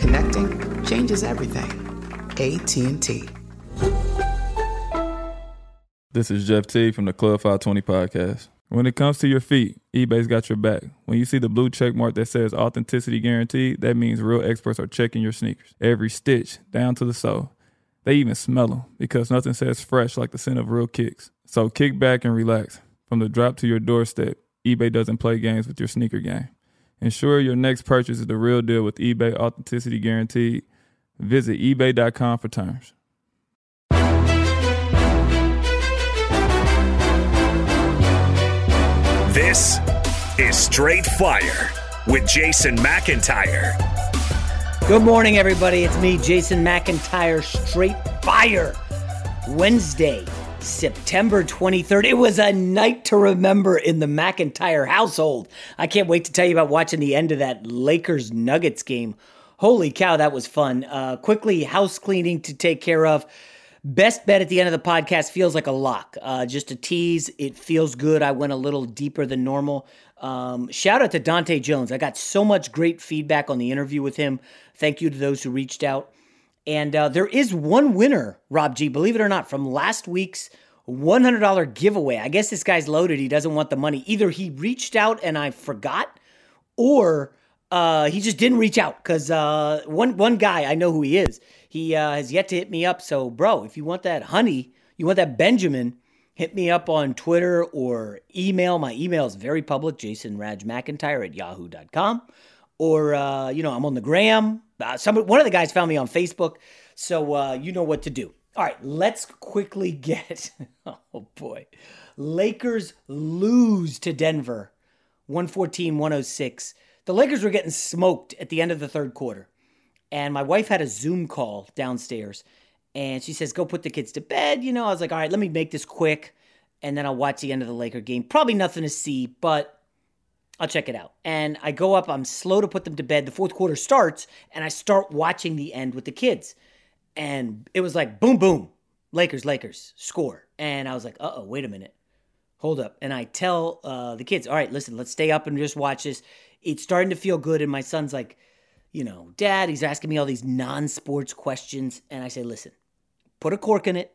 Connecting changes everything. AT&T. This is Jeff T from the Club 520 podcast. When it comes to your feet, eBay's got your back. When you see the blue check mark that says authenticity guaranteed, that means real experts are checking your sneakers. Every stitch, down to the sole. They even smell them because nothing says fresh like the scent of real kicks. So kick back and relax. From the drop to your doorstep, eBay doesn't play games with your sneaker game. Ensure your next purchase is the real deal with eBay Authenticity Guaranteed. Visit eBay.com for terms. This is Straight Fire with Jason McIntyre. Good morning, everybody. It's me, Jason McIntyre, Straight Fire. Wednesday, September 23rd. It was a night to remember in the McIntyre household. I can't wait to tell you about watching the end of that Lakers Nuggets game. Holy cow, that was fun. Uh, quickly, house cleaning to take care of. Best bet at the end of the podcast feels like a lock. Uh, just a tease. It feels good. I went a little deeper than normal. Um, shout out to Dante Jones. I got so much great feedback on the interview with him. Thank you to those who reached out. And uh, there is one winner, Rob G, believe it or not, from last week's $100 giveaway. I guess this guy's loaded. He doesn't want the money. Either he reached out and I forgot, or uh, he just didn't reach out because uh, one one guy I know who he is. He uh, has yet to hit me up. So, bro, if you want that honey, you want that Benjamin, hit me up on Twitter or email. My email is very public, Jason Raj McIntyre at yahoo.com. Or, uh, you know, I'm on the gram. Uh, some, one of the guys found me on Facebook. So uh, you know what to do. All right, let's quickly get. oh, boy. Lakers lose to Denver 114 106. The Lakers were getting smoked at the end of the third quarter and my wife had a Zoom call downstairs, and she says, "Go put the kids to bed." You know, I was like, "All right, let me make this quick, and then I'll watch the end of the Laker game. Probably nothing to see, but I'll check it out." And I go up. I'm slow to put them to bed. The fourth quarter starts, and I start watching the end with the kids, and it was like boom, boom, Lakers, Lakers score, and I was like, "Uh oh, wait a minute." Hold up. And I tell uh, the kids, all right, listen, let's stay up and just watch this. It's starting to feel good. And my son's like, you know, dad, he's asking me all these non sports questions. And I say, listen, put a cork in it.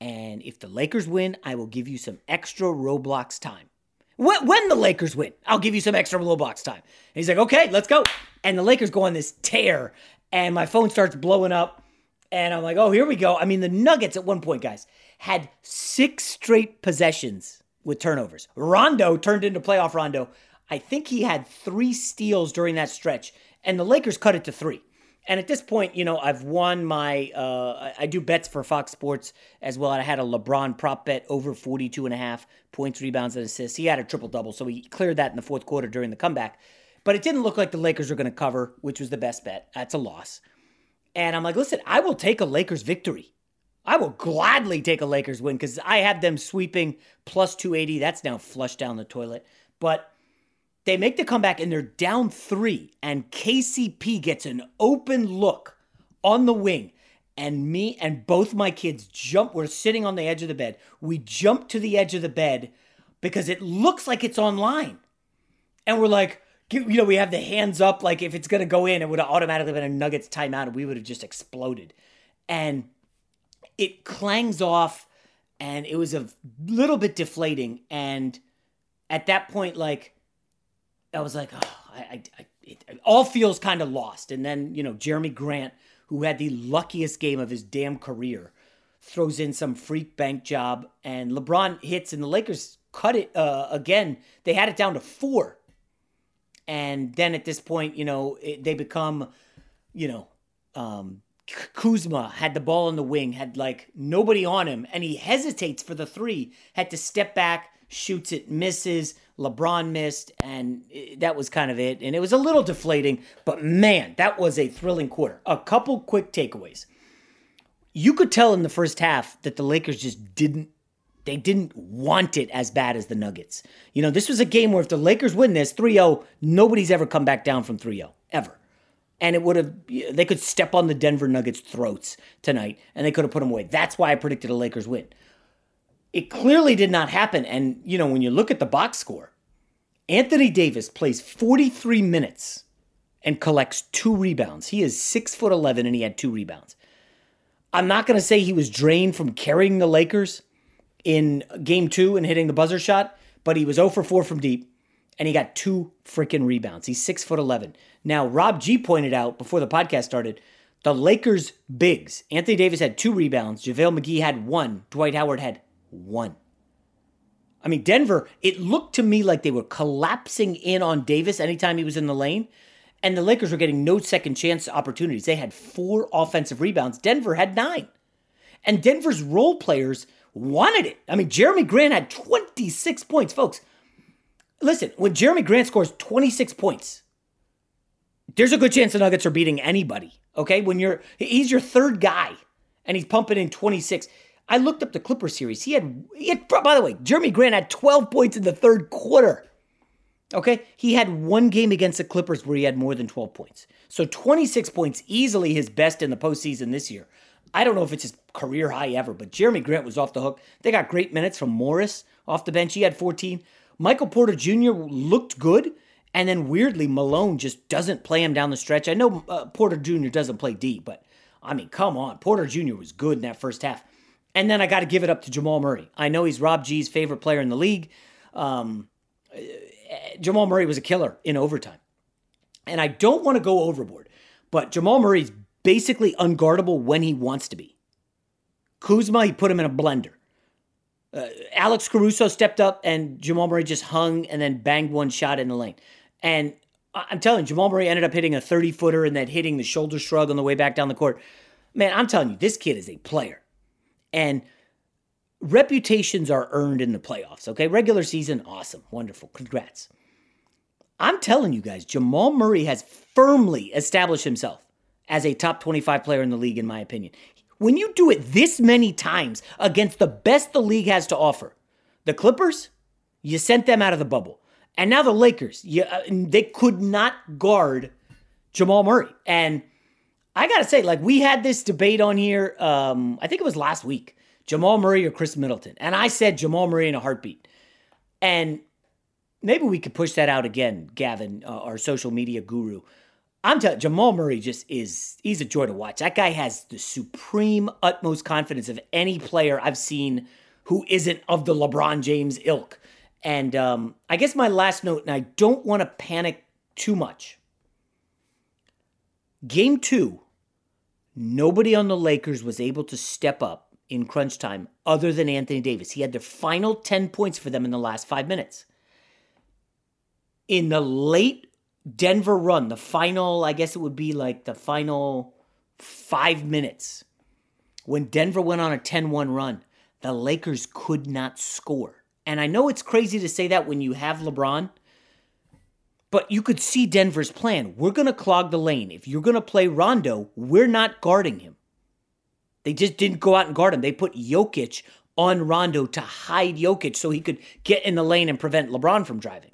And if the Lakers win, I will give you some extra Roblox time. When the Lakers win, I'll give you some extra Roblox time. And he's like, okay, let's go. And the Lakers go on this tear. And my phone starts blowing up. And I'm like, oh, here we go. I mean, the Nuggets at one point, guys, had six straight possessions with turnovers. Rondo turned into playoff Rondo. I think he had three steals during that stretch and the Lakers cut it to three. And at this point, you know, I've won my, uh, I do bets for Fox Sports as well. I had a LeBron prop bet over 42 and a half points, rebounds, and assists. He had a triple double, so he cleared that in the fourth quarter during the comeback. But it didn't look like the Lakers were going to cover, which was the best bet. That's a loss. And I'm like, listen, I will take a Lakers victory. I will gladly take a Lakers win because I had them sweeping plus 280. That's now flushed down the toilet. But they make the comeback and they're down three, and KCP gets an open look on the wing. And me and both my kids jump. We're sitting on the edge of the bed. We jump to the edge of the bed because it looks like it's online. And we're like, you know, we have the hands up. Like if it's going to go in, it would have automatically been a Nuggets timeout and we would have just exploded. And it clangs off and it was a little bit deflating. And at that point, like, I was like, oh, I, I, I it, it all feels kind of lost. And then, you know, Jerami Grant, who had the luckiest game of his damn career, throws in some freak bank job, and LeBron hits, and the Lakers cut it uh, again. They had it down to four. And then at this point, you know, it, they become, you know, um, Kuzma had the ball in the wing, had like nobody on him, and he hesitates for the three, had to step back, shoots it, misses. LeBron missed, and eh, that was kind of it. And it was a little deflating, but man, that was a thrilling quarter. A couple quick takeaways. You could tell in the first half that the Lakers just didn't they didn't want it as bad as the Nuggets. You know, this was a game where if the Lakers win this 3-0, nobody's ever come back down from 3-0 ever. And it would have they could step on the Denver Nuggets throats tonight and they could have put them away. That's why I predicted a Lakers win. It clearly did not happen. And, you know, when you look at the box score, Anthony Davis plays 43 minutes and collects two rebounds. He is six foot 11 and he had two rebounds. I'm not going to say he was drained from carrying the Lakers in game two and hitting the buzzer shot, but he was 0 for 4 from deep and he got two freaking rebounds. He's six foot 11. Now, Rob G pointed out before the podcast started the Lakers' bigs. Anthony Davis had two rebounds. JaVale McGee had one. Dwight Howard had one. I mean, Denver, it looked to me like they were collapsing in on Davis anytime he was in the lane, and the Lakers were getting no second chance opportunities. They had four offensive rebounds, Denver had nine. And Denver's role players wanted it. I mean, Jerami Grant had 26 points, folks. Listen, when Jerami Grant scores 26 points, there's a good chance the Nuggets are beating anybody. Okay, when you're he's your third guy and he's pumping in 26. I looked up the Clipper series. He had, he had, by the way, Jerami Grant had 12 points in the third quarter. Okay. He had one game against the Clippers where he had more than 12 points. So 26 points, easily his best in the postseason this year. I don't know if it's his career high ever, but Jerami Grant was off the hook. They got great minutes from Morris off the bench. He had 14. Michael Porter Jr. looked good. And then weirdly, Malone just doesn't play him down the stretch. I know uh, Porter Jr. doesn't play deep, but I mean, come on. Porter Jr. was good in that first half. And then I got to give it up to Jamal Murray. I know he's Rob G's favorite player in the league. Um, Jamal Murray was a killer in overtime. And I don't want to go overboard, but Jamal Murray's basically unguardable when he wants to be. Kuzma, he put him in a blender. Uh, Alex Caruso stepped up and Jamal Murray just hung and then banged one shot in the lane. And I'm telling you, Jamal Murray ended up hitting a 30 footer and then hitting the shoulder shrug on the way back down the court. Man, I'm telling you, this kid is a player. And reputations are earned in the playoffs, okay? Regular season, awesome, wonderful, congrats. I'm telling you guys, Jamal Murray has firmly established himself as a top 25 player in the league, in my opinion. When you do it this many times against the best the league has to offer, the Clippers, you sent them out of the bubble. And now the Lakers, you, uh, they could not guard Jamal Murray. And I got to say, like, we had this debate on here, um, I think it was last week Jamal Murray or Khris Middleton. And I said Jamal Murray in a heartbeat. And maybe we could push that out again, Gavin, uh, our social media guru. I'm telling Jamal Murray just is, he's a joy to watch. That guy has the supreme, utmost confidence of any player I've seen who isn't of the LeBron James ilk. And um, I guess my last note, and I don't want to panic too much. Game two Nobody on the Lakers was able to step up in crunch time other than Anthony Davis. He had the final 10 points for them in the last five minutes. In the late Denver run, the final, I guess it would be like the final five minutes, when Denver went on a 10 1 run, the Lakers could not score. And I know it's crazy to say that when you have LeBron, but you could see Denver's plan. We're going to clog the lane. If you're going to play Rondo, we're not guarding him. They just didn't go out and guard him. They put Jokic on Rondo to hide Jokic so he could get in the lane and prevent LeBron from driving.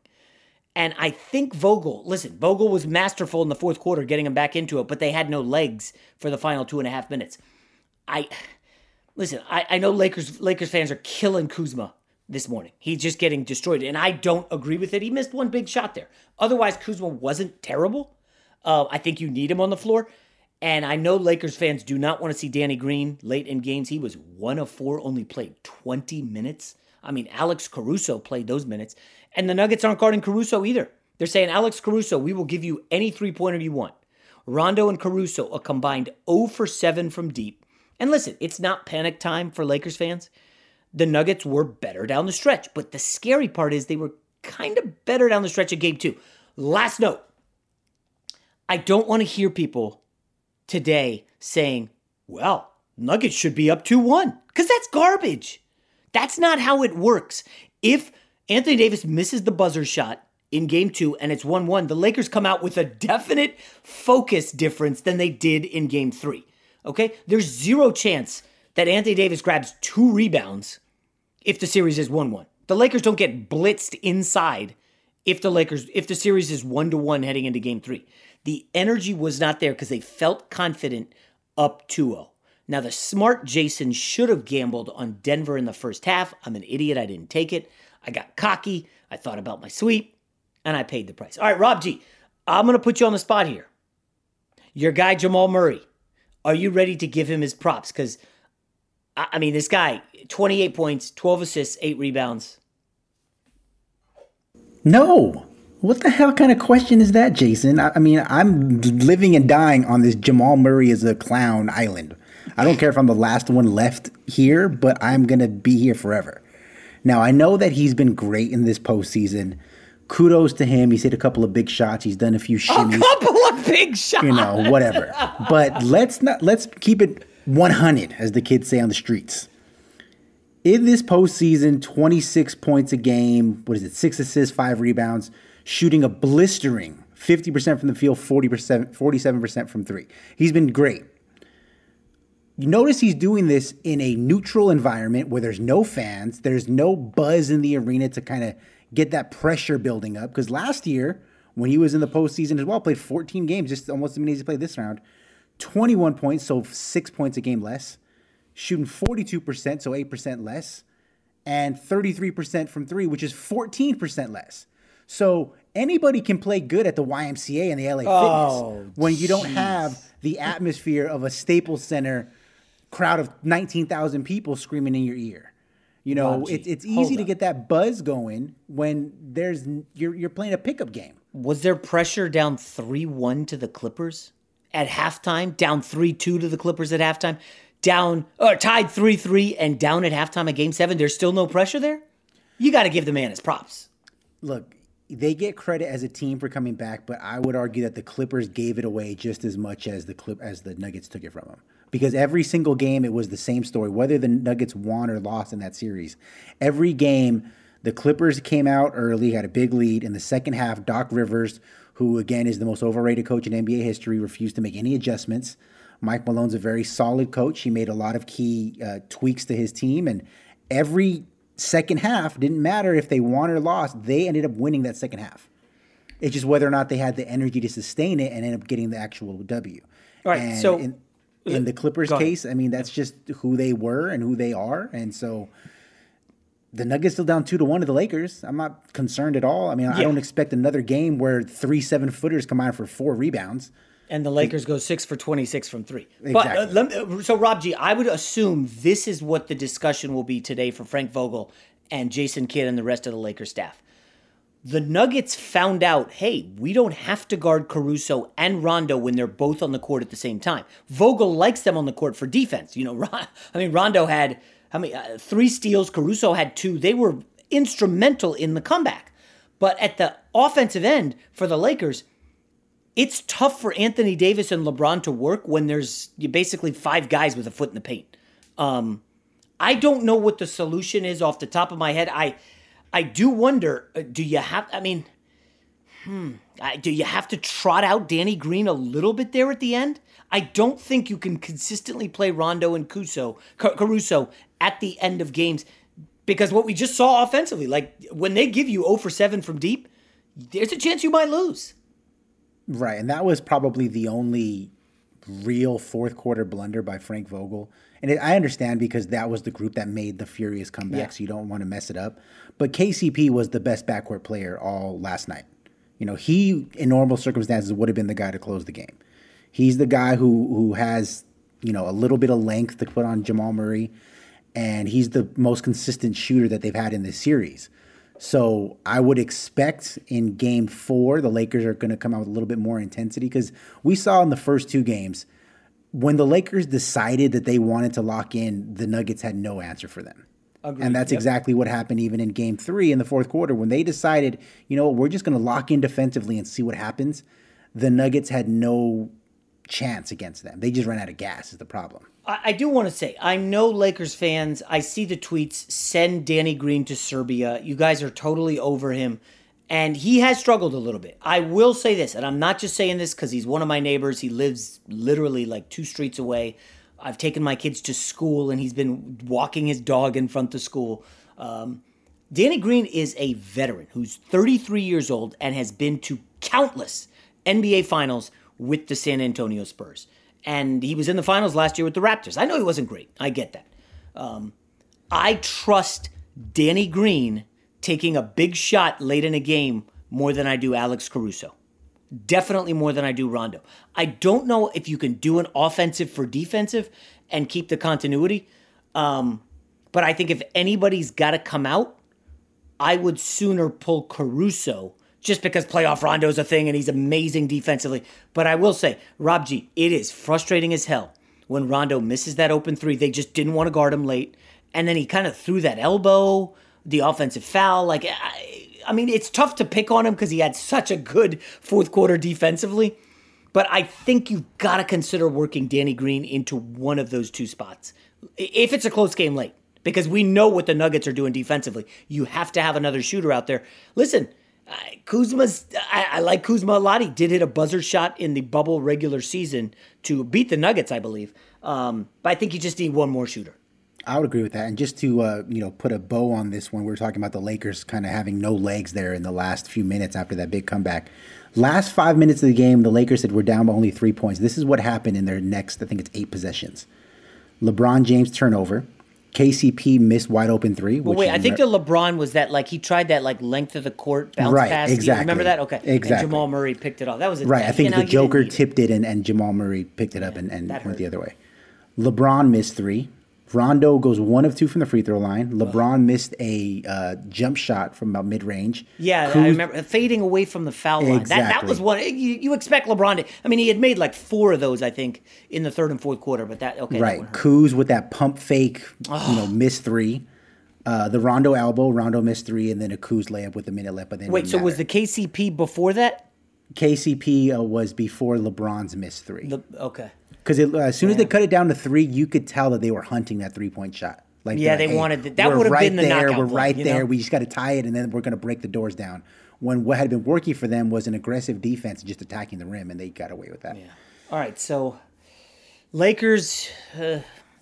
And I think Vogel, listen, Vogel was masterful in the fourth quarter getting him back into it, but they had no legs for the final two and a half minutes. I listen, I, I know Lakers Lakers fans are killing Kuzma this morning. He's just getting destroyed. And I don't agree with it. He missed one big shot there. Otherwise, Kuzma wasn't terrible. Uh, I think you need him on the floor. And I know Lakers fans do not want to see Danny Green late in games. He was one of four, only played 20 minutes. I mean, Alex Caruso played those minutes. And the Nuggets aren't guarding Caruso either. They're saying, Alex Caruso, we will give you any three pointer you want. Rondo and Caruso, a combined 0 for 7 from deep. And listen, it's not panic time for Lakers fans. The Nuggets were better down the stretch, but the scary part is they were kind of better down the stretch of game two. Last note I don't want to hear people today saying, well, Nuggets should be up 2 1, because that's garbage. That's not how it works. If Anthony Davis misses the buzzer shot in game two and it's 1 1, the Lakers come out with a definite focus difference than they did in game three. Okay? There's zero chance that Anthony Davis grabs two rebounds if the series is 1 1. The Lakers don't get blitzed inside if the Lakers if the series is 1 to 1 heading into game 3. The energy was not there because they felt confident up 2-0. Now the smart Jason should have gambled on Denver in the first half. I'm an idiot, I didn't take it. I got cocky, I thought about my sweep, and I paid the price. All right, Rob G, I'm to put you on the spot here. Your guy Jamal Murray, are you ready to give him his props cuz I mean, this guy, 28 points, 12 assists, 8 rebounds. No. What the hell kind of question is that, Jason? I, I, mean, I'm living and dying on this Jamal Murray is a clown island. I don't care if I'm the last one left here, but I'm going to be here forever. Now, I know that he's been great in this postseason. Kudos to him. He's hit a couple of big shots. He's done a few shimmies. A couple of big shots. You know, whatever. but let's not let's keep it 100, as the kids say on the streets. In this postseason, 26 points a game. What is it? Six assists, five rebounds, shooting a blistering 50% from the field, 40%, 47% from three. He's been great. You notice he's doing this in a neutral environment where there's no fans, there's no buzz in the arena to kind of get that pressure building up. Because last year, when he was in the postseason as well, played 14 games, just almost as many as he played this round. 21 points, so six points a game less. Shooting 42%, so 8% less. And 33% from three, which is 14% less. So anybody can play good at the YMCA and the LA oh, Fitness when you don't have the atmosphere of a Staples Center crowd of 19,000 people screaming in your ear. You know, it, it's easy to get that buzz going when there's you're you're playing a pickup game. Was there pressure down 3-1 to the Clippers? At halftime, down 3 2 to the Clippers at halftime, down or tied 3 3 and down at halftime of game seven, there's still no pressure there? You got to give the man his props. Look, they get credit as a team for coming back, but I would argue that the Clippers gave it away just as much as the Clip as the Nuggets took it from them. Because every single game it was the same story, whether the Nuggets won or lost in that series. Every game, the Clippers came out early, had a big lead. In the second half, Doc Rivers who again is the most overrated coach in NBA history, refused to make any adjustments. Mike Malone's a very solid coach. He made a lot of key uh, tweaks to his team, and every second half didn't matter if they won or lost. They ended up winning that second half. It's just whether or not they had the energy to sustain it and end up getting the actual W. All right. And so in, in the Clippers case, I mean that's just who they were and who they are, and so the Nuggets still down two to one to the Lakers. I'm not concerned at all. I mean, yeah. I don't expect another game where three seven footers combine for four rebounds. And the Lakers go six for 26 from three. Exactly. But uh, me, uh, so, Rob G, I would assume this is what the discussion will be today for Frank Vogel and Jason Kidd and the rest of the Lakers staff. The Nuggets found out, hey, we don't have to guard Caruso and Rondo when they're both on the court at the same time. Vogel likes them on the court for defense. You know, I mean, Rondo had how many? Uh, three steals. Caruso had two. They were instrumental in the comeback. But at the offensive end for the Lakers, it's tough for Anthony Davis and LeBron to work when there's basically five guys with a foot in the paint. Um, I don't know what the solution is off the top of my head. I I do wonder. Uh, do you have? I mean, hmm. do you have to trot out Danny Green a little bit there at the end? I don't think you can consistently play Rondo and Caruso, Caruso at the end of games because what we just saw offensively, like when they give you 0 for 7 from deep, there's a chance you might lose. Right, and that was probably the only real fourth quarter blunder by Frank Vogel. And it, I understand because that was the group that made the furious comeback, yeah. so you don't want to mess it up. But KCP was the best backcourt player all last night. You know, he in normal circumstances would have been the guy to close the game. He's the guy who who has you know a little bit of length to put on Jamal Murray, and he's the most consistent shooter that they've had in this series. So I would expect in game four, the Lakers are going to come out with a little bit more intensity because we saw in the first two games when the Lakers decided that they wanted to lock in, the Nuggets had no answer for them. Agreed. And that's yep. exactly what happened even in game three in the fourth quarter. When they decided, you know, we're just going to lock in defensively and see what happens, the Nuggets had no chance against them. They just ran out of gas, is the problem. I, I do want to say, I know Lakers fans. I see the tweets. Send Danny Green to Serbia. You guys are totally over him, and he has struggled a little bit. I will say this, and I'm not just saying this because he's one of my neighbors. He lives literally like two streets away. I've taken my kids to school, and he's been walking his dog in front of school. Um, Danny Green is a veteran who's 33 years old and has been to countless NBA finals with the San Antonio Spurs and he was in the finals last year with the Raptors. I know he wasn't great. I get that. Um, I trust Danny Green taking a big shot late in a game more than I do Alex Caruso. Definitely more than I do Rondo. I don't know if you can do an offensive for defensive and keep the continuity. Um, but I think if anybody's got to come out, I would sooner pull Caruso just because playoff Rondo's a thing and he's amazing defensively. But I will say, Rob G, it is frustrating as hell when Rondo misses that open three. They just didn't want to guard him late. And then he kind of threw that elbow, the offensive foul. Like, I, mean, it's tough to pick on him because he had such a good fourth quarter defensively. But I think you've got to consider working Danny Green into one of those two spots if it's a close game late because we know what the Nuggets are doing defensively. You have to have another shooter out there. Listen, Kuzma's, I, I, like Kuzma a lot. He did hit a buzzer shot in the bubble regular season to beat the Nuggets, I believe. Um, but I think you just need one more shooter. I would agree with that. And just to uh, you know put a bow on this one, we are talking about the Lakers kind of having no legs there in the last few minutes after that big comeback. Last five minutes of the game, the Lakers said we're down by only three points. This is what happened in their next, I think it's eight possessions. LeBron James turnover. KCP missed wide open three. Well, wait, I think the LeBron was that like he tried that like length of the court bounce right, pass. Exactly. Remember that? Okay. Exactly. And Jamal Murray picked it off. That was it. right. I think the Joker tipped it, and, and Jamal Murray picked it up and, and went the other way. LeBron missed three. Rondo goes one of two from the free throw line. LeBron missed a uh, jump shot from about mid range. Yeah, I remember fading away from the foul line. Exactly. That, that was one. You, you, expect LeBron to. I mean, he had made like four of those, I think, in the third and fourth quarter. But that okay. Right, Kuz with that pump fake, oh. you know, miss three. Uh, the Rondo elbow, Rondo missed three, and then a Kuz layup with a minute left. But then wait, so matter. was the KCP before that? KCP uh, was before LeBron's missed three. The, okay because as soon as they cut it down to three, you could tell that they were hunting that three point shot. Like yeah, they hey, wanted that. That would have right been the there. knockout. We're right play, there. Know? We just got to tie it, and then we're going to break the doors down. When what had been working for them was an aggressive defense, just attacking the rim, and they got away with that. Yeah. All right, so Lakers. Uh,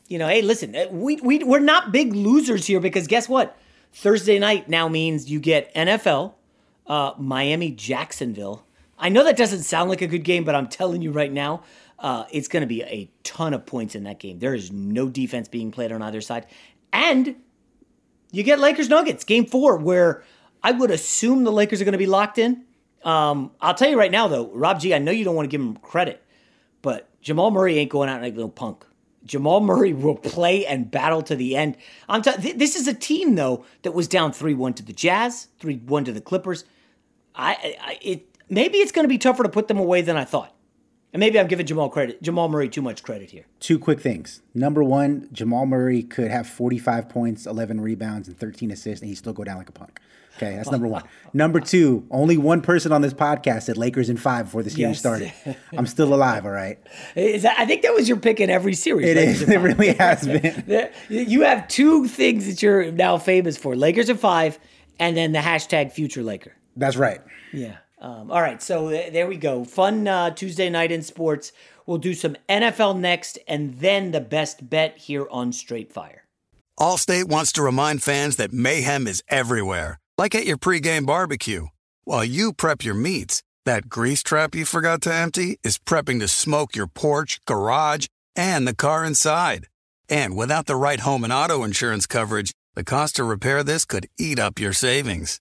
you know, hey, listen, uh, we we we're not big losers here because guess what? Thursday night now means you get NFL, uh, Miami, Jacksonville. I know that doesn't sound like a good game, but I'm telling you right now, uh, it's going to be a ton of points in that game. There is no defense being played on either side. And you get Lakers Nuggets, game four, where I would assume the Lakers are going to be locked in. Um, I'll tell you right now, though, Rob G, I know you don't want to give him credit, but Jamal Murray ain't going out like a little punk. Jamal Murray will play and battle to the end. I'm t- th- this is a team though that was down three one to the Jazz, three one to the Clippers. I, I it maybe it's going to be tougher to put them away than I thought. And maybe I'm giving Jamal credit, Jamal Murray too much credit here. Two quick things. Number one, Jamal Murray could have 45 points, 11 rebounds, and 13 assists, and he still go down like a punk. Okay, that's number one. number two, only one person on this podcast said Lakers in five before the series Yes. started. I'm still alive, all right? Is that, I think that was your pick in every series. It Lakers is. It really has been. You have two things that you're now famous for: Lakers in five, and then the hashtag Future Laker. That's right. Yeah. Um, all right. So th- there we go. Fun uh, Tuesday night in sports. We'll do some NFL next, and then the best bet here on Straight Fire. Allstate wants to remind fans that mayhem is everywhere, like at your pregame barbecue. While you prep your meats, that grease trap you forgot to empty is prepping to smoke your porch, garage, and the car inside. And without the right home and auto insurance coverage, the cost to repair this could eat up your savings.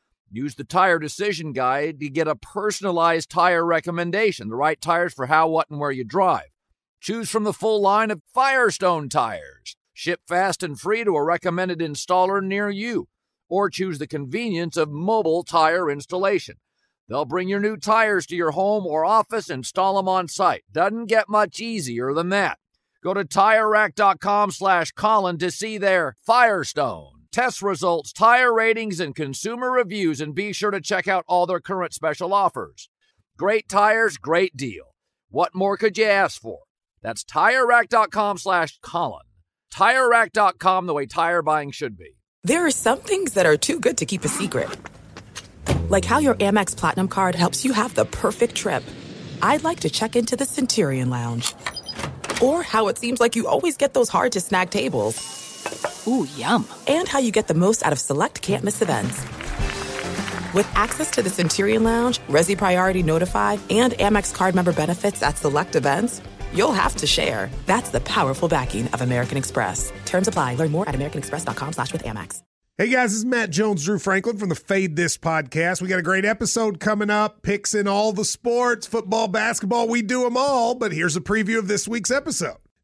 Use the Tire Decision Guide to get a personalized tire recommendation, the right tires for how, what, and where you drive. Choose from the full line of Firestone tires. Ship fast and free to a recommended installer near you. Or choose the convenience of mobile tire installation. They'll bring your new tires to your home or office, install them on site. Doesn't get much easier than that. Go to TireRack.com slash Colin to see their Firestone. Test results, tire ratings, and consumer reviews, and be sure to check out all their current special offers. Great tires, great deal. What more could you ask for? That's TireRack.com slash Colin. TireRack.com, the way tire buying should be. There are some things that are too good to keep a secret. Like how your Amex Platinum card helps you have the perfect trip. I'd like to check into the Centurion Lounge. Or how it seems like you always get those hard to snag tables. Ooh, yum. And how you get the most out of select can't miss events. With access to the Centurion Lounge, Resy Priority Notify, and Amex card member benefits at select events, you'll have to share. That's the powerful backing of American Express. Terms apply. Learn more at americanexpress.com slash with Amex. Hey guys, this is Matt Jones, Drew Franklin from the Fade This podcast. We got a great episode coming up, picks in all the sports, football, basketball, we do them all. But here's a preview of this week's episode.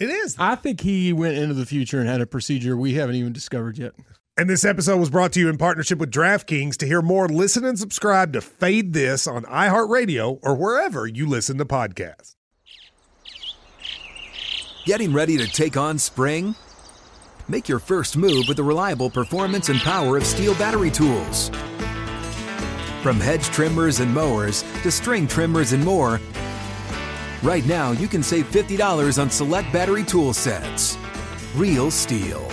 It is. I think he went into the future and had a procedure we haven't even discovered yet. And this episode was brought to you in partnership with DraftKings. To hear more, listen and subscribe to Fade This on iHeartRadio or wherever you listen to podcasts. Getting ready to take on spring? Make your first move with the reliable performance and power of STIHL battery tools. From hedge trimmers and mowers to string trimmers and more, right now you can save $50 on select battery tool sets. Real STIHL.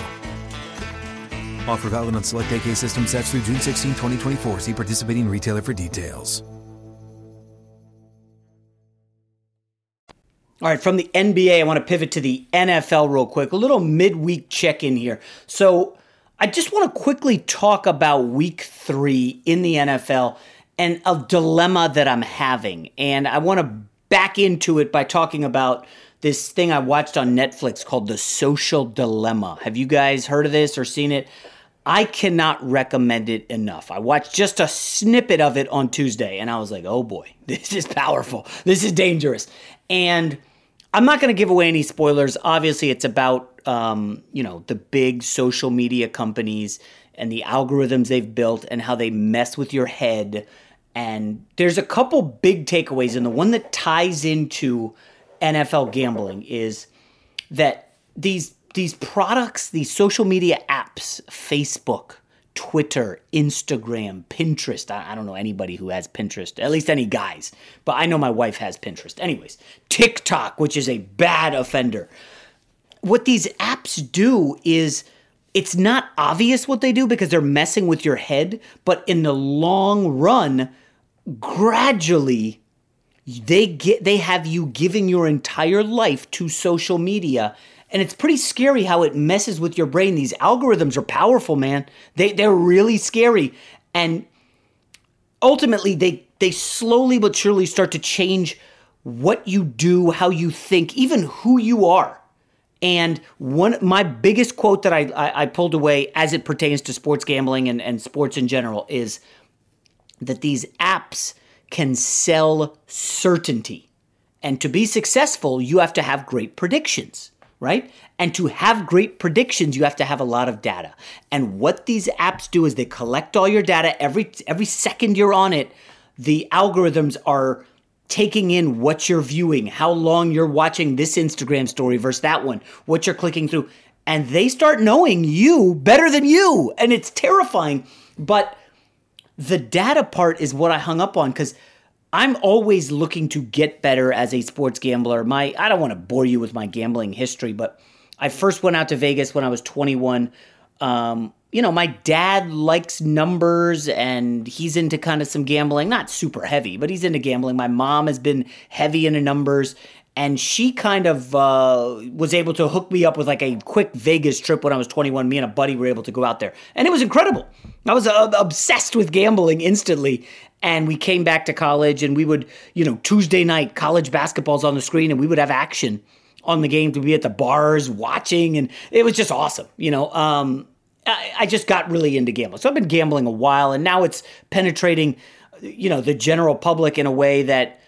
Offer valid on select AK system sets through June 16, 2024. See participating retailer for details. All right, from the NBA, I want to pivot to the NFL real quick. A little midweek check in here. So, I just want to quickly talk about week three in the NFL and a dilemma that I'm having. And I want to back into it by talking about this thing I watched on Netflix called The Social Dilemma. Have you guys heard of this or seen it? I cannot recommend it enough. I watched just a snippet of it on Tuesday and I was like, oh boy, this is powerful. This is dangerous. And I'm not going to give away any spoilers. Obviously, it's about, um, you know, the big social media companies and the algorithms they've built and how they mess with your head. And there's a couple big takeaways, and the one that ties into NFL gambling is that these these products, these social media apps, Facebook, Twitter, Instagram, Pinterest. I, I, don't know anybody who has Pinterest, at least any guys, but I know my wife has Pinterest. Anyways, TikTok, which is a bad offender. What these apps do is it's not obvious what they do because they're messing with your head, but in the long run, gradually they get they have you giving your entire life to social media and it's pretty scary how it messes with your brain. These algorithms are powerful, man. They they're really scary. And ultimately they they slowly but surely start to change what you do, how you think, even who you are. And one my biggest quote that I, I, I pulled away as it pertains to sports gambling and, and sports in general is that these apps can sell certainty. And to be successful, you have to have great predictions right? And to have great predictions, you have to have a lot of data. And what these apps do is they collect all your data every every second you're on it. The algorithms are taking in what you're viewing, how long you're watching this Instagram story versus that one, what you're clicking through, and they start knowing you better than you, and it's terrifying. But the data part is what I hung up on because I'm always looking to get better as a sports gambler. My I don't want to bore you with my gambling history, but I first went out to Vegas when I was 21. Um, you know, my dad likes numbers and he's into kind of some gambling, not super heavy, but he's into gambling. My mom has been heavy into numbers and she kind of uh, was able to hook me up with like a quick Vegas trip when I was 21. Me and a buddy were able to go out there, and it was incredible. I was uh, obsessed with gambling instantly, and we came back to college and we would you know tuesday night college basketball's on the screen and we would have action on the game to be at the bars watching and it was just awesome you know um, I, I, just got really into gambling so i've been gambling a while and now it's penetrating you know the general public in a way that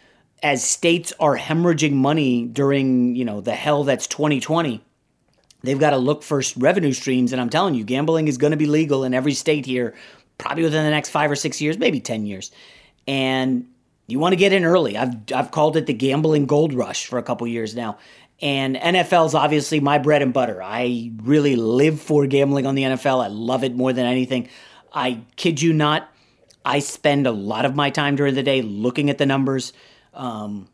as states are hemorrhaging money during you know the hell that's 2020 they've got to look for revenue streams and i'm telling you gambling is going to be legal in every state here probably within the next five or six years, maybe 10 years. And you want to get in early. I've, I've called it the gambling gold rush for a couple years now. And NFL is obviously my bread and butter. I really live for gambling on the NFL. I love it more than anything. I kid you not, I spend a lot of my time during the day looking at the numbers. Um,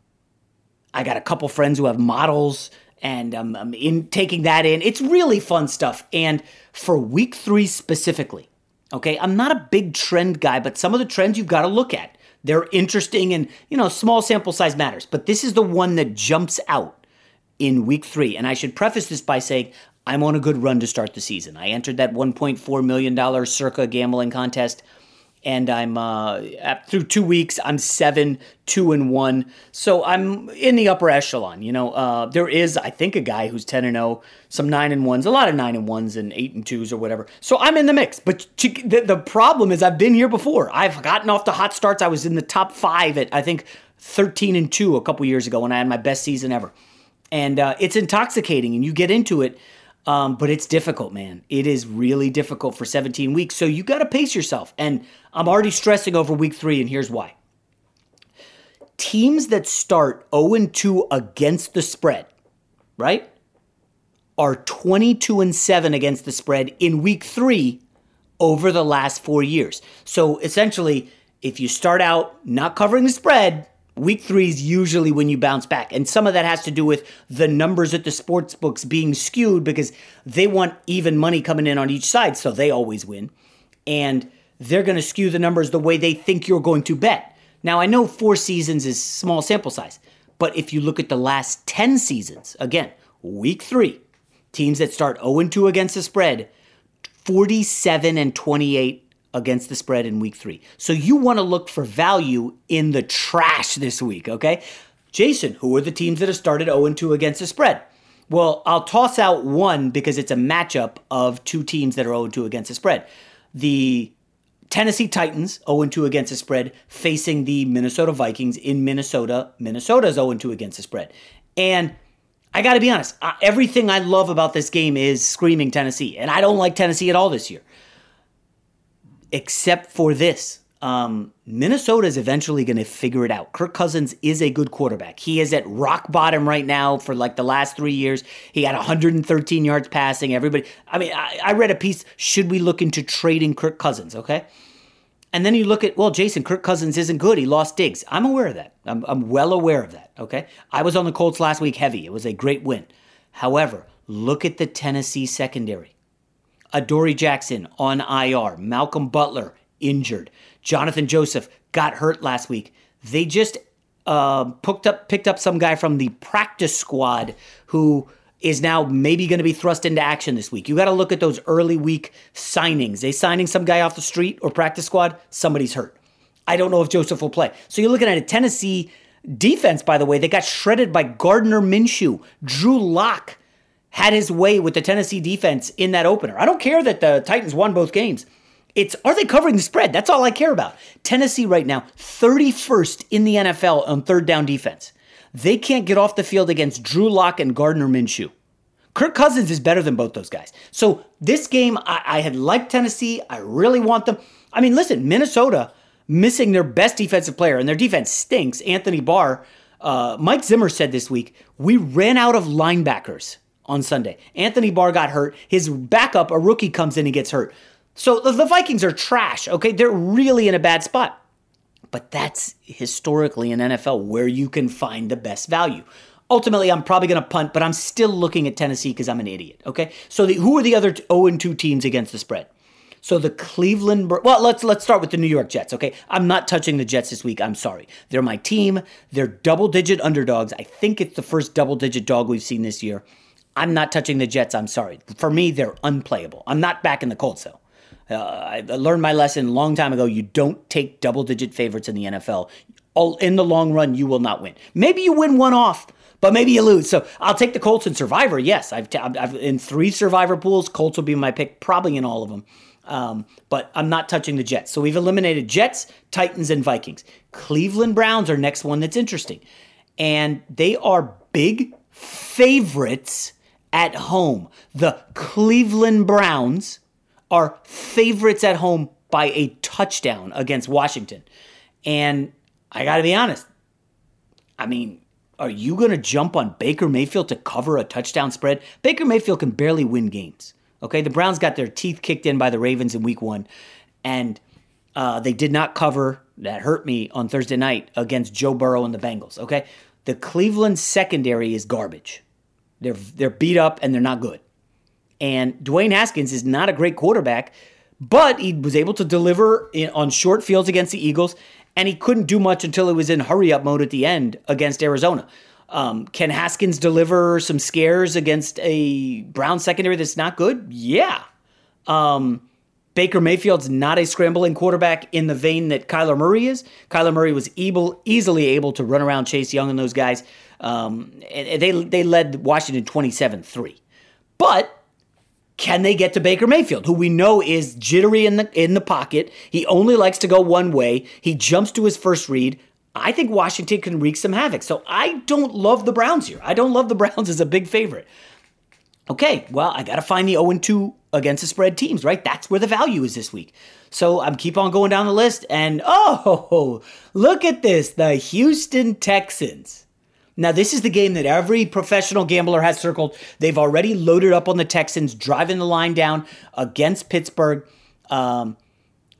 I got a couple friends who have models, and I'm, I'm in taking that in. It's really fun stuff. And for week three specifically, Okay, I'm not a big trend guy, but some of the trends you've got to look at. They're interesting and, you know, small sample size matters. But this is the one that jumps out in week three. And I should preface this by saying I'm on a good run to start the season. I entered that $1.4 million circa gambling contest and I'm uh, through two weeks. I'm seven, two and one, so I'm in the upper echelon. You know, uh, there is I think a guy who's ten and zero, some nine and ones, a lot of nine and ones and eight and twos or whatever. So I'm in the mix. But the, the problem is I've been here before. I've gotten off the hot starts. I was in the top five at I think thirteen and two a couple years ago when I had my best season ever, and uh, it's intoxicating. And you get into it. Um, but it's difficult, man. It is really difficult for 17 weeks. So you got to pace yourself. And I'm already stressing over week three, and here's why. Teams that start 0 2 against the spread, right, are 22 and 7 against the spread in week three over the last four years. So essentially, if you start out not covering the spread, Week three is usually when you bounce back. And some of that has to do with the numbers at the sports books being skewed because they want even money coming in on each side, so they always win. And they're going to skew the numbers the way they think you're going to bet. Now, I know four seasons is small sample size, but if you look at the last 10 seasons, again, week three, teams that start 0 2 against the spread, 47 and 28 against the spread in week three. So you want to look for value in the trash this week, okay? Jason, who are the teams that have started 0 2 against the spread? Well, I'll toss out one because it's a matchup of two teams that are 0 2 against the spread. The Tennessee Titans 0 2 against the spread facing the Minnesota Vikings in Minnesota. Minnesota's 0 2 against the spread. And I got to be honest, everything I love about this game is screaming Tennessee. And I don't like Tennessee at all this year. Except for this. Um, Minnesota is eventually going to figure it out. Kirk Cousins is a good quarterback. He is at rock bottom right now for like the last three years. He had 113 yards passing. Everybody, I mean, I, I read a piece. Should we look into trading Kirk Cousins? Okay. And then you look at, well, Jason, Kirk Cousins isn't good. He lost Diggs. I'm aware of that. I'm, I'm well aware of that. Okay. I was on the Colts last week heavy. It was a great win. However, look at the Tennessee secondary. Adoree Jackson on IR. Malcolm Butler injured. Jonathan Joseph got hurt last week. They just uh, picked up picked up some guy from the practice squad who is now maybe going to be thrust into action this week. You got to look at those early week signings. They signing some guy off the street or practice squad. Somebody's hurt. I don't know if Joseph will play. So you're looking at a Tennessee defense, by the way, they got shredded by Gardner Minshew. Drew Lock had his way with the Tennessee defense in that opener. I don't care that the Titans won both games. It's are they covering the spread? That's all I care about. Tennessee right now, 31st in the NFL on third down defense. They can't get off the field against Drew Lock and Gardner Minshew. Kirk Cousins is better than both those guys. So this game, I, I had liked Tennessee. I really want them. I mean, listen, Minnesota missing their best defensive player, and their defense stinks. Anthony Barr. Uh, Mike Zimmer said this week, we ran out of linebackers on Sunday. Anthony Barr got hurt. His backup, a rookie, comes in and gets hurt. So the Vikings are trash, okay? They're really in a bad spot. But that's historically in NFL where you can find the best value. Ultimately, I'm probably going to punt, but I'm still looking at Tennessee because I'm an idiot, okay? So the, who are the other 0 2 teams against the spread? So the Cleveland, well, let's let's start with the New York Jets. Okay, I'm not touching the Jets this week. I'm sorry. They're my team. They're double-digit underdogs. I think it's the first double-digit dog we've seen this year. I'm not touching the Jets. I'm sorry. For me, they're unplayable. I'm not back in the Colts though. Uh, I learned my lesson a long time ago. You don't take double digit favorites in the NFL. All, in the long run, you will not win. Maybe you win one off, but maybe you lose. So I'll take the Colts in Survivor. Yes, I've, t- I've in three Survivor pools. Colts will be my pick, probably in all of them. Um, but I'm not touching the Jets. So we've eliminated Jets, Titans, and Vikings. Cleveland Browns are next one that's interesting, and they are big favorites at home. The Cleveland Browns are favorites at home by a touchdown against Washington. And I got to be honest. I mean, are you going to jump on Baker Mayfield to cover a touchdown spread? Baker Mayfield can barely win games. Okay, the Browns got their teeth kicked in by the Ravens in week one, and uh, they did not cover. That hurt me on Thursday night against Joe Burrow and the Bengals. Okay, the Cleveland secondary is garbage. They're they're beat up and they're not good. And Dwayne Haskins is not a great quarterback, but he was able to deliver in, on short fields against the Eagles, and he couldn't do much until he was in hurry up mode at the end against Arizona. Um, can Haskins deliver some scares against a Brown secondary that's not good? Yeah. Um, Baker Mayfield's not a scrambling quarterback in the vein that Kyler Murray is. Kyler Murray was able, easily able to run around Chase Young and those guys. Um, and they they led Washington 27-3. But can they get to Baker Mayfield, who we know is jittery in the in the pocket? He only likes to go one way. He jumps to his first read. I think Washington can wreak some havoc. So I don't love the Browns here. I don't love the Browns as a big favorite. Okay, well, I got to find the 0 2 against the spread teams, right? That's where the value is this week. So I'm keep on going down the list, and oh, look at this the Houston Texans. Now, this is the game that every professional gambler has circled. They've already loaded up on the Texans, driving the line down against Pittsburgh. Um,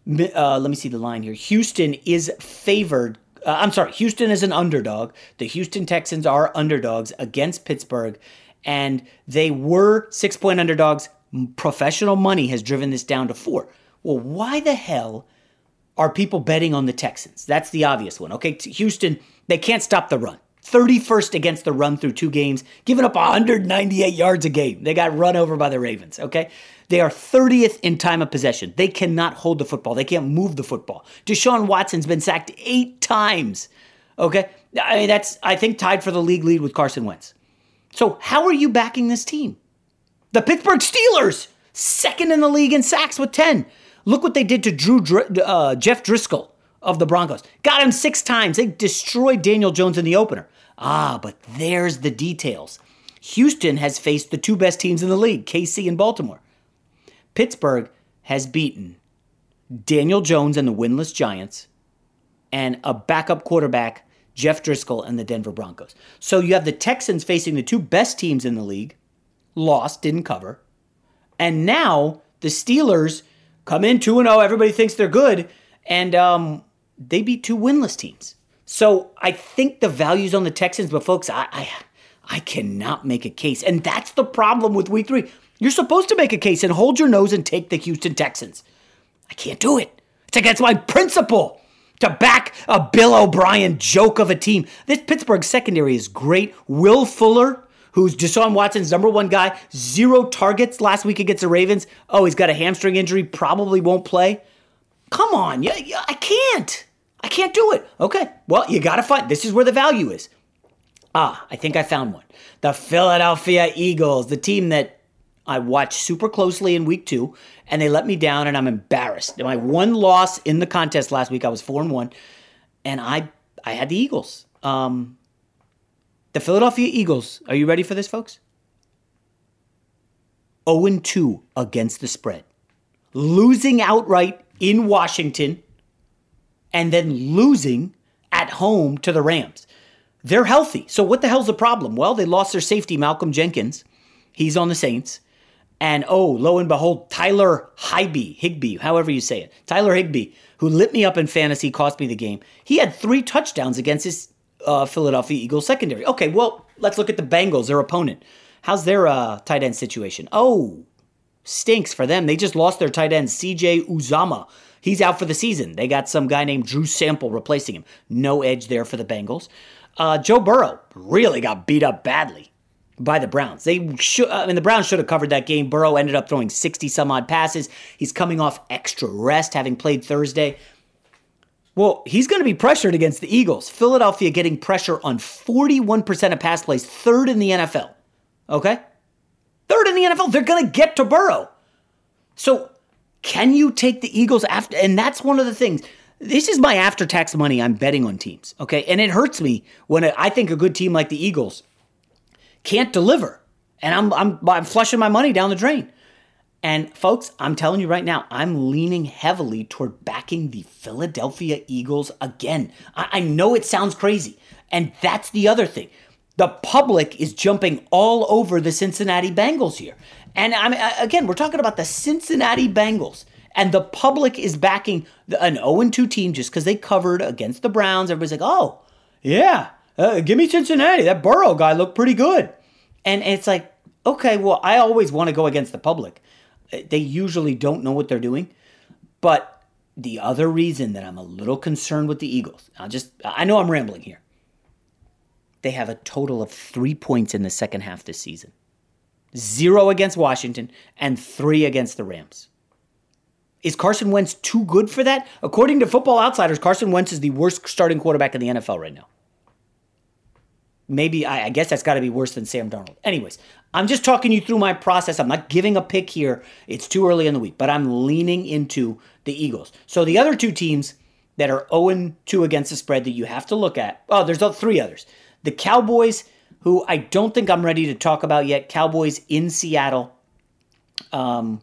uh, let me see the line here. Houston is favored. Uh, I'm sorry, Houston is an underdog. The Houston Texans are underdogs against Pittsburgh, and they were six point underdogs. Professional money has driven this down to four. Well, why the hell are people betting on the Texans? That's the obvious one. Okay, Houston, they can't stop the run. 31st against the run through two games, giving up 198 yards a game. They got run over by the Ravens, okay? They are 30th in time of possession. They cannot hold the football. They can't move the football. Deshaun Watson's been sacked eight times, okay? I mean, that's, I think, tied for the league lead with Carson Wentz. So, how are you backing this team? The Pittsburgh Steelers, second in the league in sacks with 10. Look what they did to Drew uh, Jeff Driskel of the Broncos. Got him six times. They destroyed Daniel Jones in the opener. Ah, but there's the details. Houston has faced the two best teams in the league, KC and Baltimore. Pittsburgh has beaten Daniel Jones and the winless Giants, and a backup quarterback, Jeff Driskel and the Denver Broncos. So you have the Texans facing the two best teams in the league, lost, didn't cover. And now the Steelers come in 2 0. Everybody thinks they're good. And um, they beat two winless teams. So I think the value's on the Texans, but folks, I, I I cannot make a case. And that's the problem with week three. You're supposed to make a case and hold your nose and take the Houston Texans. I can't do it. It's against my principle to back a Bill O'Brien joke of a team. This Pittsburgh secondary is great. Will Fuller, who's Deshaun Watson's number one guy, zero targets last week against the Ravens. Oh, he's got a hamstring injury, probably won't play. Come on, yeah, yeah I can't. I can't do it. Okay, well, you got to find. This is where the value is. Ah, I think I found one. The Philadelphia Eagles, the team that I watched super closely in week two, and they let me down, and I'm embarrassed. My one loss in the contest last week, I was four and one, and I I had the Eagles. Um, the Philadelphia Eagles. Are you ready for this, folks? 0 2 against the spread, losing outright in Washington, and then losing at home to the Rams. They're healthy. So what the hell's the problem? Well, they lost their safety, Malcolm Jenkins. He's on the Saints. And oh, lo and behold, Tyler Higbee, Higbee, however you say it, Tyler Higbee, who lit me up in fantasy, cost me the game. He had three touchdowns against his uh, Philadelphia Eagles secondary. Okay, well, let's look at the Bengals, their opponent. How's their uh, tight end situation? Oh, stinks for them. They just lost their tight end, CJ Uzomah. He's out for the season. They got some guy named Drew Sample replacing him. No edge there for the Bengals. Uh, Joe Burrow really got beat up badly by the Browns. They should, I mean, the Browns should have covered that game. Burrow ended up throwing 60 some odd passes. He's coming off extra rest, having played Thursday. Well, he's going to be pressured against the Eagles. Philadelphia getting pressure on 41% of pass plays, third in the NFL. Okay? Third in the NFL. They're going to get to Burrow. So, can you take the Eagles after? And that's one of the things. This is my after tax money I'm betting on teams, okay? And it hurts me when I think a good team like the Eagles can't deliver. And I'm, I'm, I'm flushing my money down the drain. And folks, I'm telling you right now, I'm leaning heavily toward backing the Philadelphia Eagles again. I, I know it sounds crazy. And that's the other thing. The public is jumping all over the Cincinnati Bengals here. And I mean, again, we're talking about the Cincinnati Bengals and the public is backing an 0 2 team just because they covered against the Browns. Everybody's like, oh, yeah, uh, give me Cincinnati. That Burrow guy looked pretty good. And, and it's like, okay, well, I always want to go against the public. Uh, they usually don't know what they're doing. But the other reason that I'm a little concerned with the Eagles, I just, I know I'm rambling here. They have a total of three points in the second half this season zero against Washington and three against the Rams. Is Carson Wentz too good for that? According to Football Outsiders, Carson Wentz is the worst starting quarterback in the NFL right now. Maybe, I, I guess that's got to be worse than Sam Darnold. Anyways, I'm just talking you through my process. I'm not giving a pick here. It's too early in the week, but I'm leaning into the Eagles. So the other two teams that are 0 2 against the spread that you have to look at, oh, there's three others. The Cowboys, who I don't think I'm ready to talk about yet. Cowboys in Seattle. Um,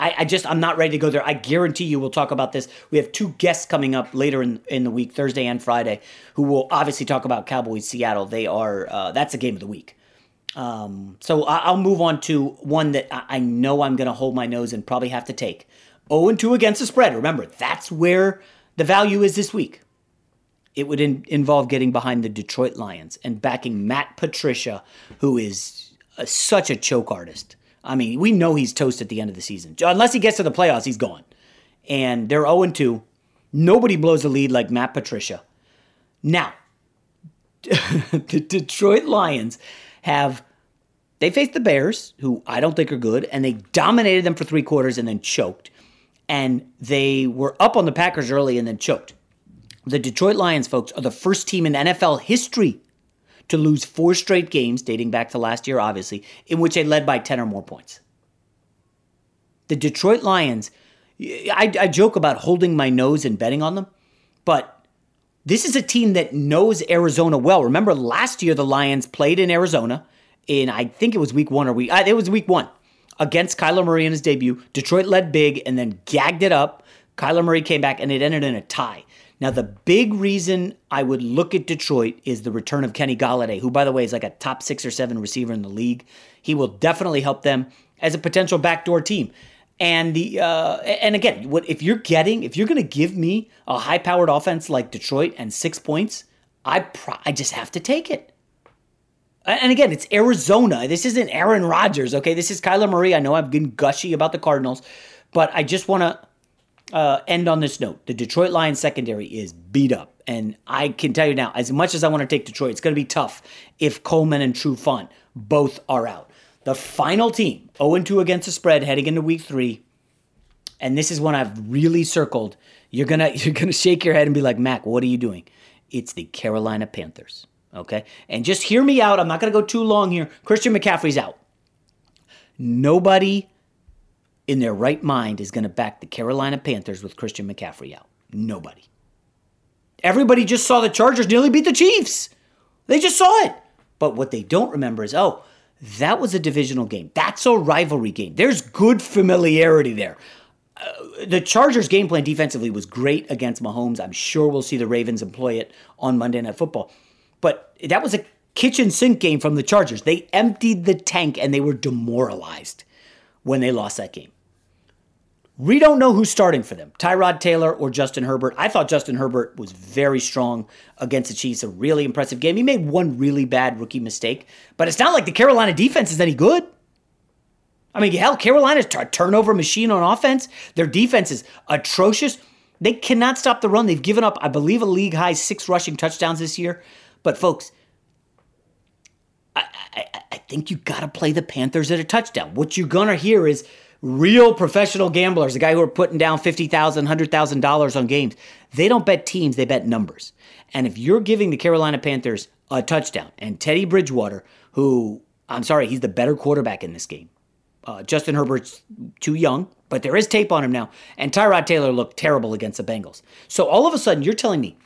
I, I, just I'm not ready to go there. I guarantee you we'll talk about this. We have two guests coming up later in, in the week, Thursday and Friday, who will obviously talk about Cowboys Seattle. They are uh, that's a game of the week. Um, so I, will move on to one that I, I know I'm going to hold my nose and probably have to take. 0 2 against the spread. Remember, that's where the value is this week. It would in, involve getting behind the Detroit Lions and backing Matt Patricia, who is a, such a choke artist. I mean, we know he's toast at the end of the season. Unless he gets to the playoffs, he's gone. And they're 0 2. Nobody blows a lead like Matt Patricia. Now, the Detroit Lions have they faced the Bears, who I don't think are good, and they dominated them for three quarters and then choked. And they were up on the Packers early and then choked. The Detroit Lions, folks, are the first team in NFL history to lose four straight games, dating back to last year, obviously, in which they led by 10 or more points. The Detroit Lions, I, I joke about holding my nose and betting on them, but this is a team that knows Arizona well. Remember, last year the Lions played in Arizona in, I think it was week one or week, it was week one against Kyler Murray in his debut. Detroit led big and then gagged it up. Kyler Murray came back and it ended in a tie. Now, the big reason I would look at Detroit is the return of Kenny Golladay, who, by the way, is like a top six or seven receiver in the league. He will definitely help them as a potential backdoor team. And the uh, and again, what if you're getting if you're going to give me a high powered offense like Detroit and six points, I pro- I just have to take it. And again, it's Arizona. This isn't Aaron Rodgers. Okay, this is Kyler Murray. I know I've been gushy about the Cardinals, but I just want to uh, end on this note. The Detroit Lions secondary is beat up. And I can tell you now, as much as I want to take Detroit, it's going to be tough if Coleman and Trufant both are out. The final team, 0 2 against the spread heading into week three. And this is one I've really circled. You're gonna you're gonna shake your head and be like, Mac, what are you doing? It's the Carolina Panthers. Okay? And just hear me out. I'm not gonna go too long here. Christian McCaffrey's out. Nobody in their right mind is going to back the Carolina Panthers with Christian McCaffrey out. Nobody. Everybody just saw the Chargers nearly beat the Chiefs. They just saw it. But what they don't remember is, oh, that was a divisional game. That's a rivalry game. There's good familiarity there. Uh, the Chargers' game plan defensively was great against Mahomes. I'm sure we'll see the Ravens employ it on Monday Night Football. But that was a kitchen sink game from the Chargers. They emptied the tank and they were demoralized when they lost that game. We don't know who's starting for them, Tyrod Taylor or Justin Herbert. I thought Justin Herbert was very strong against the Chiefs, a really impressive game. He made one really bad rookie mistake, but it's not like the Carolina defense is any good. I mean, hell, Carolina's a turnover machine on offense. Their defense is atrocious. They cannot stop the run. They've given up, I believe, a league high six rushing touchdowns this year. But folks, I, I, I think you got to play the Panthers at a touchdown. What you're gonna hear is real professional gamblers, the guy who are putting down $50,000, $100,000 on games, they don't bet teams, they bet numbers. And if you're giving the Carolina Panthers a touchdown and Teddy Bridgewater, who, I'm sorry, he's the better quarterback in this game. Uh, Justin Herbert's too young, but there is tape on him now. And Tyrod Taylor looked terrible against the Bengals. So all of a sudden, you're telling me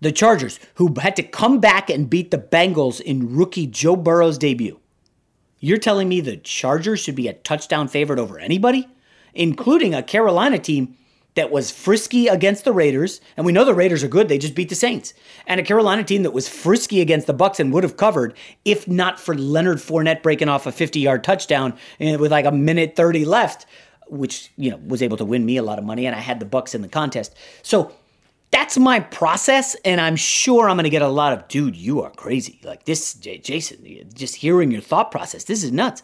the Chargers, who had to come back and beat the Bengals in rookie Joe Burrow's debut, you're telling me the Chargers should be a touchdown favorite over anybody, including a Carolina team that was frisky against the Raiders, and we know the Raiders are good, they just beat the Saints. And a Carolina team that was frisky against the Bucks and would have covered if not for Leonard Fournette breaking off a 50-yard touchdown with like a minute 30 left, which, you know, was able to win me a lot of money and I had the Bucks in the contest. So, that's my process, and I'm sure I'm going to get a lot of, dude, you are crazy. Like this, Jason, just hearing your thought process, this is nuts.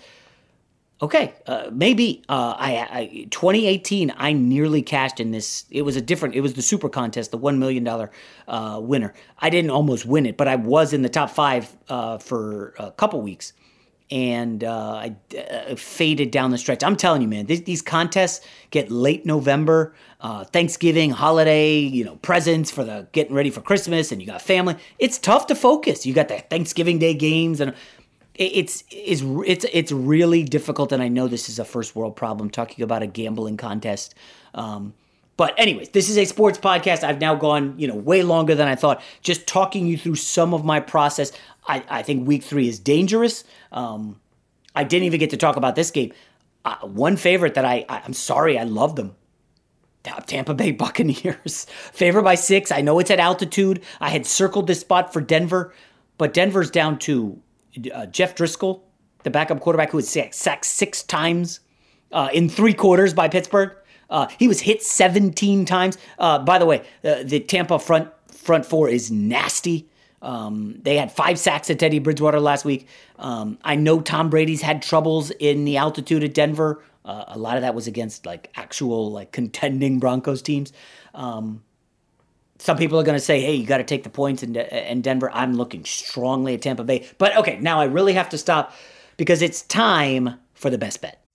Okay, uh, maybe uh, I, I 2018 I nearly cashed in this. It was a different. It was the super contest, the one million dollar uh, winner. I didn't almost win it, but I was in the top five uh, for a couple weeks and uh, I uh, faded down the stretch. I'm telling you, man, these, these contests get late November, uh, Thanksgiving, holiday, you know, presents for the getting ready for Christmas, and you got family. It's tough to focus. You got the Thanksgiving Day games, and it's it's it's it's really difficult. And I know this is a first world problem talking about a gambling contest. Um, but anyways, this is a sports podcast. I've now gone, you know, way longer than I thought. Just talking you through some of my process. I, I think week three is dangerous. Um, I didn't even get to talk about this game. Uh, one favorite that I, I, am sorry, I love them. Tampa Bay Buccaneers. Favored by six. I know it's at altitude. I had circled this spot for Denver, but Denver's down to uh, Jeff Driskel, the backup quarterback who was sacked six times uh, in three quarters by Pittsburgh. Uh, he was hit 17 times. Uh, by the way, uh, the Tampa front front four is nasty. Um, they had five sacks at Teddy Bridgewater last week. Um, I know Tom Brady's had troubles in the altitude at Denver. Uh, a lot of that was against like actual like contending Broncos teams. Um, some people are going to say, "Hey, you got to take the points in, in Denver." I'm looking strongly at Tampa Bay, but okay, now I really have to stop because it's time for the best bet.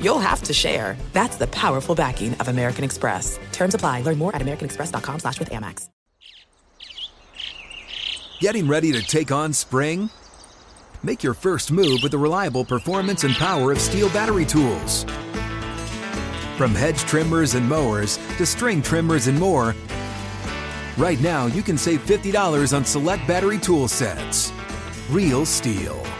you'll have to share. That's the powerful backing of American Express. Terms apply. Learn more at americanexpress.com slash with Amex. Getting ready to take on spring? Make your first move with the reliable performance and power of STIHL battery tools. From hedge trimmers and mowers to string trimmers and more, right now you can save $50 on select battery tool sets. Real STIHL.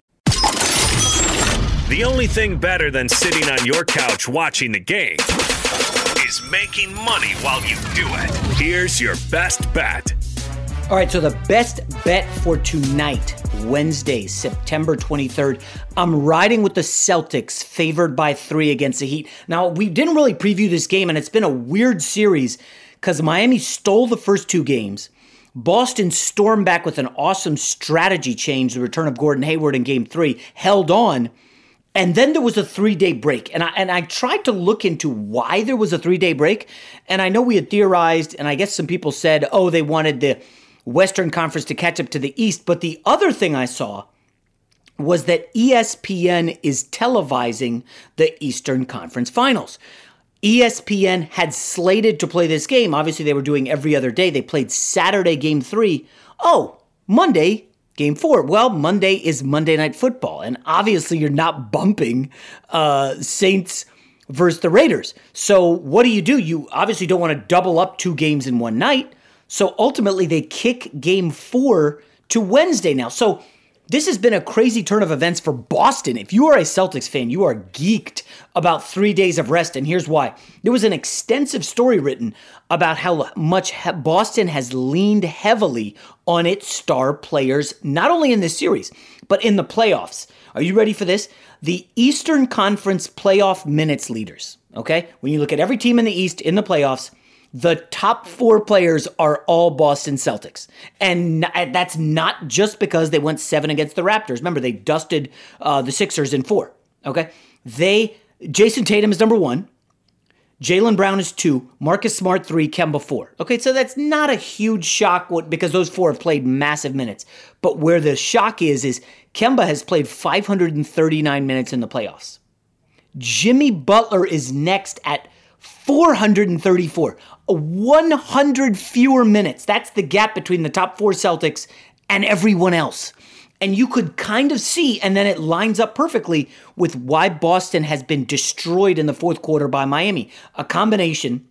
The only thing better than sitting on your couch watching the game is making money while you do it. Here's your best bet. All right, so the best bet for tonight, Wednesday, September 23rd. I'm riding with the Celtics, favored by three against the Heat. Now, we didn't really preview this game, and it's been a weird series because Miami stole the first two games. Boston stormed back with an awesome strategy change, the return of Gordon Hayward in game three, held on. And then there was a three day break. And I, and I tried to look into why there was a three day break. And I know we had theorized, and I guess some people said, oh, they wanted the Western Conference to catch up to the East. But the other thing I saw was that ESPN is televising the Eastern Conference Finals. ESPN had slated to play this game. Obviously, they were doing every other day. They played Saturday, game three. Oh, Monday, game four. Well, Monday is Monday Night Football. And obviously, you're not bumping uh, Saints versus the Raiders. So, what do you do? You obviously don't want to double up two games in one night. So, ultimately, they kick game four to Wednesday now. So, this has been a crazy turn of events for Boston. If you are a Celtics fan, you are geeked about three days of rest. And here's why there was an extensive story written about how much Boston has leaned heavily on its star players, not only in this series, but in the playoffs. Are you ready for this? The Eastern Conference playoff minutes leaders. Okay. When you look at every team in the East in the playoffs, the top four players are all Boston Celtics. And that's not just because they went seven against the Raptors. Remember, they dusted uh, the Sixers in four. Okay. They, Jayson Tatum is number one. Jaylen Brown is two, Marcus Smart three, Kemba four. Okay, so that's not a huge shock because those four have played massive minutes. But where the shock is, is Kemba has played 539 minutes in the playoffs. Jimmy Butler is next at 434. 100 fewer minutes. That's the gap between the top four Celtics and everyone else. And you could kind of see, and then it lines up perfectly with why Boston has been destroyed in the fourth quarter by Miami. A combination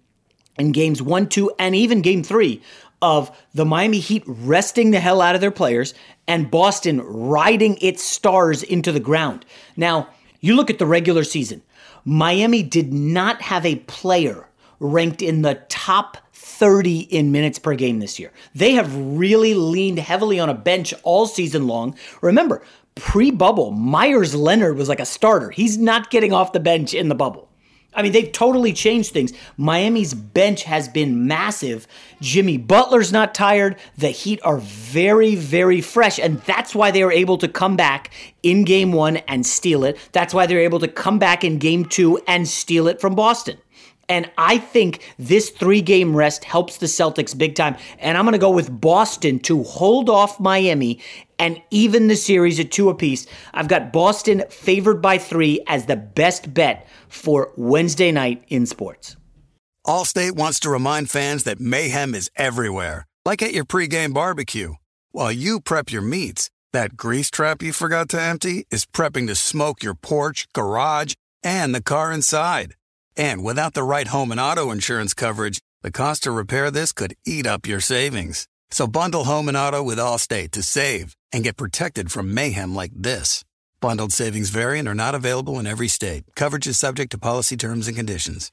in games one, two, and even game three of the Miami Heat resting the hell out of their players and Boston riding its stars into the ground. Now, you look at the regular season, Miami did not have a player ranked in the top 30 in minutes per game this year. They have really leaned heavily on a bench all season long. Remember, pre bubble, Meyers Leonard was like a starter. He's not getting off the bench in the bubble. I mean, they've totally changed things. Miami's bench has been massive. Jimmy Butler's not tired. The Heat are very, very fresh. And that's why they were able to come back in game one and steal it. That's why they're able to come back in game two and steal it from Boston. And I think this three game rest helps the Celtics big time. And I'm going to go with Boston to hold off Miami and even the series at two apiece. I've got Boston favored by three as the best bet for Wednesday night in sports. Allstate wants to remind fans that mayhem is everywhere, like at your pregame barbecue. While you prep your meats, that grease trap you forgot to empty is prepping to smoke your porch, garage, and the car inside. And without the right home and auto insurance coverage, the cost to repair this could eat up your savings. So bundle home and auto with Allstate to save and get protected from mayhem like this. Bundled savings vary and are not available in every state. Coverage is subject to policy terms and conditions.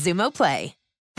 Xumo Play.